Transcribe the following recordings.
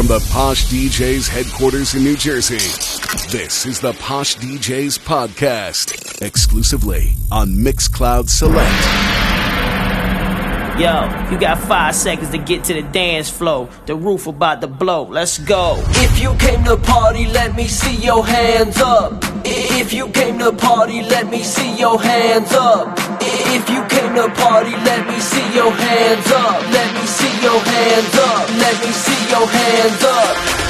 from the Posh DJs headquarters in New Jersey. This is the Posh DJs podcast, exclusively on Mixcloud Select. Yo, you got five seconds to get to the dance floor. The roof about to blow. Let's go. If you came to party, let me see your hands up. If you came to party, let me see your hands up. If you came to party, let me see your hands up. Let me see your hands up. Let me see your hands up.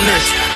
Don't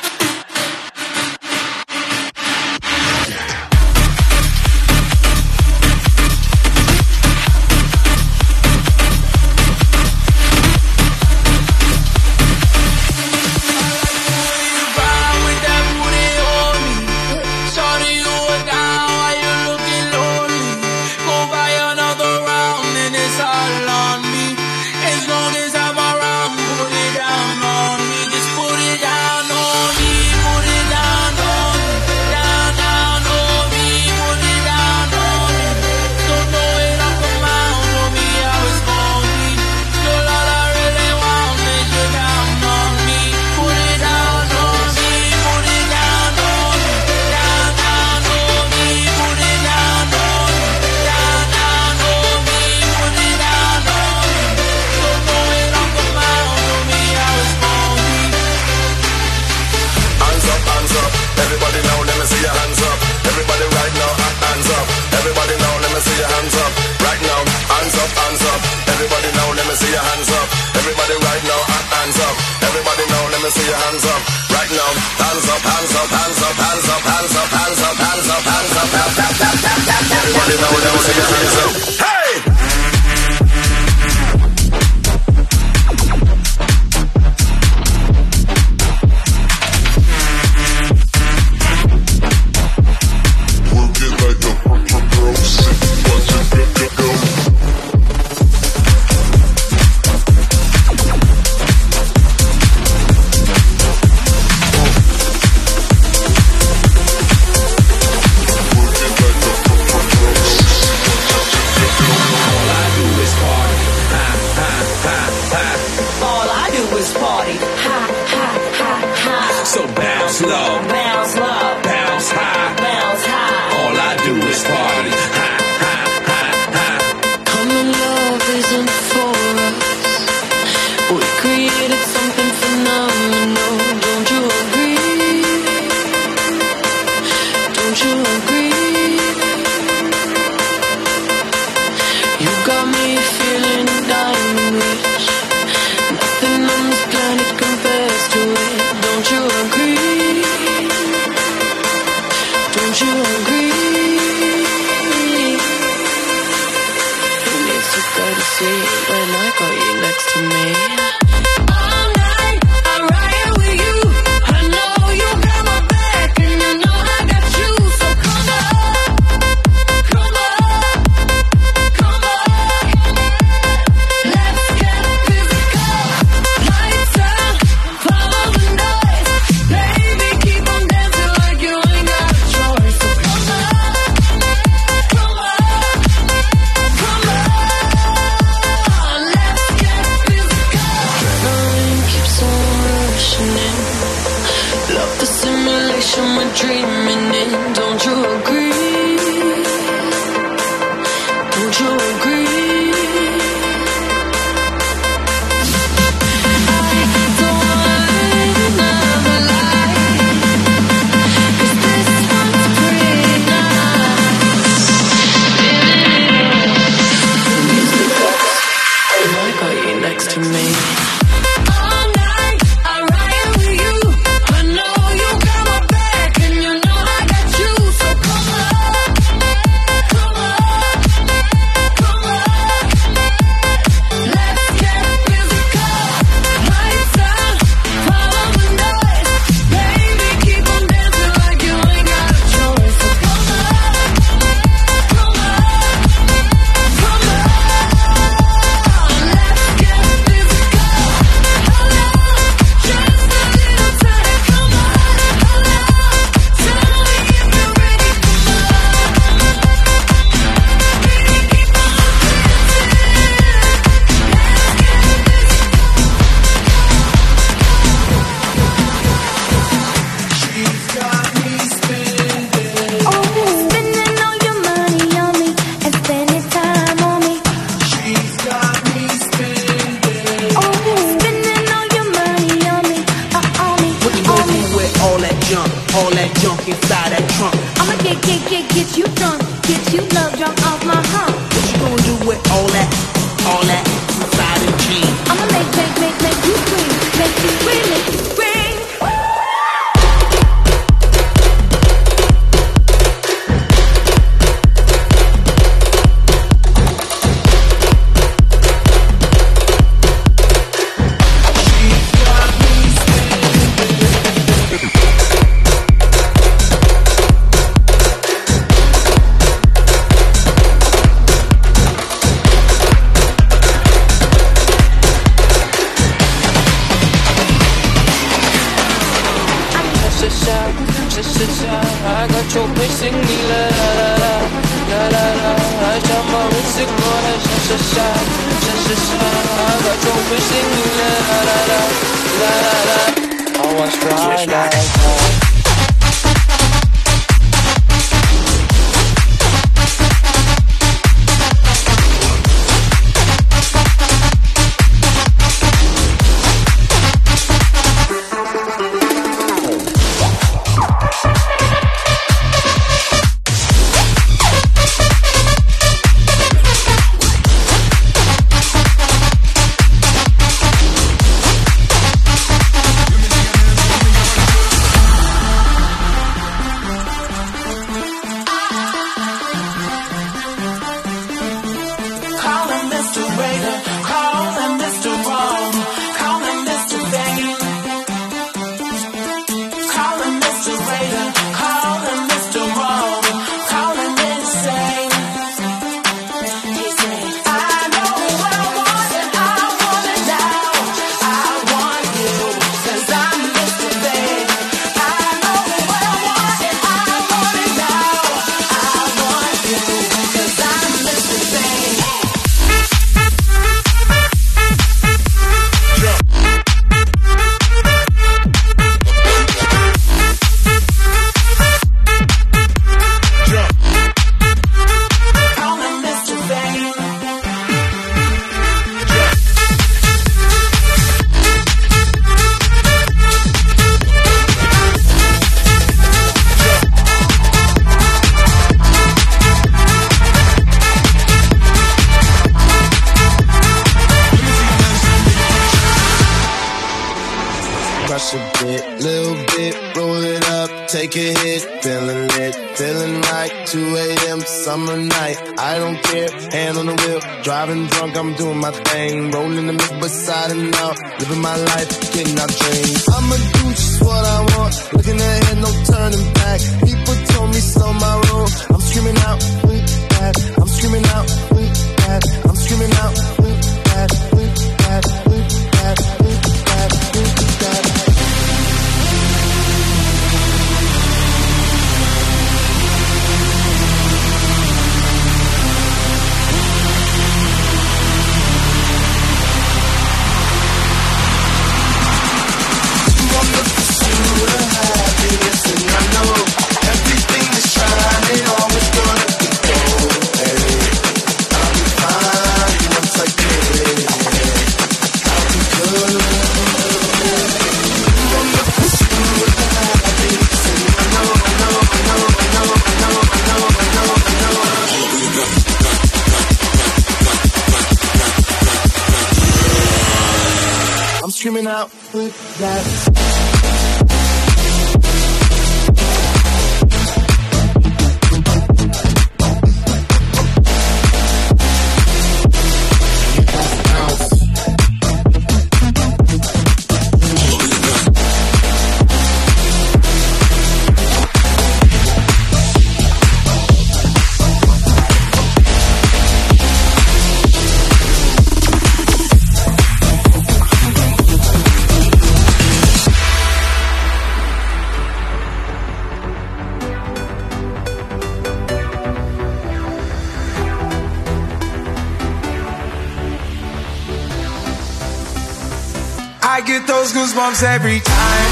bombs every time.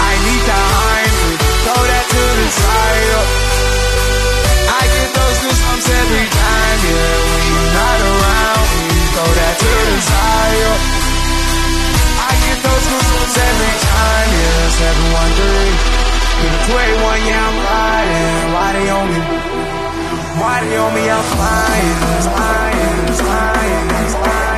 I need the Heimlich, throw that to the side. I get those goosebumps every time, yeah. When you're not around throw that to the side. I get those goosebumps every time, yeah. 713 get a twenty-one. yeah, I'm riding. Why they on me? Why they on me? I'm flying, flying, flying, flying.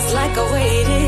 just like I waited.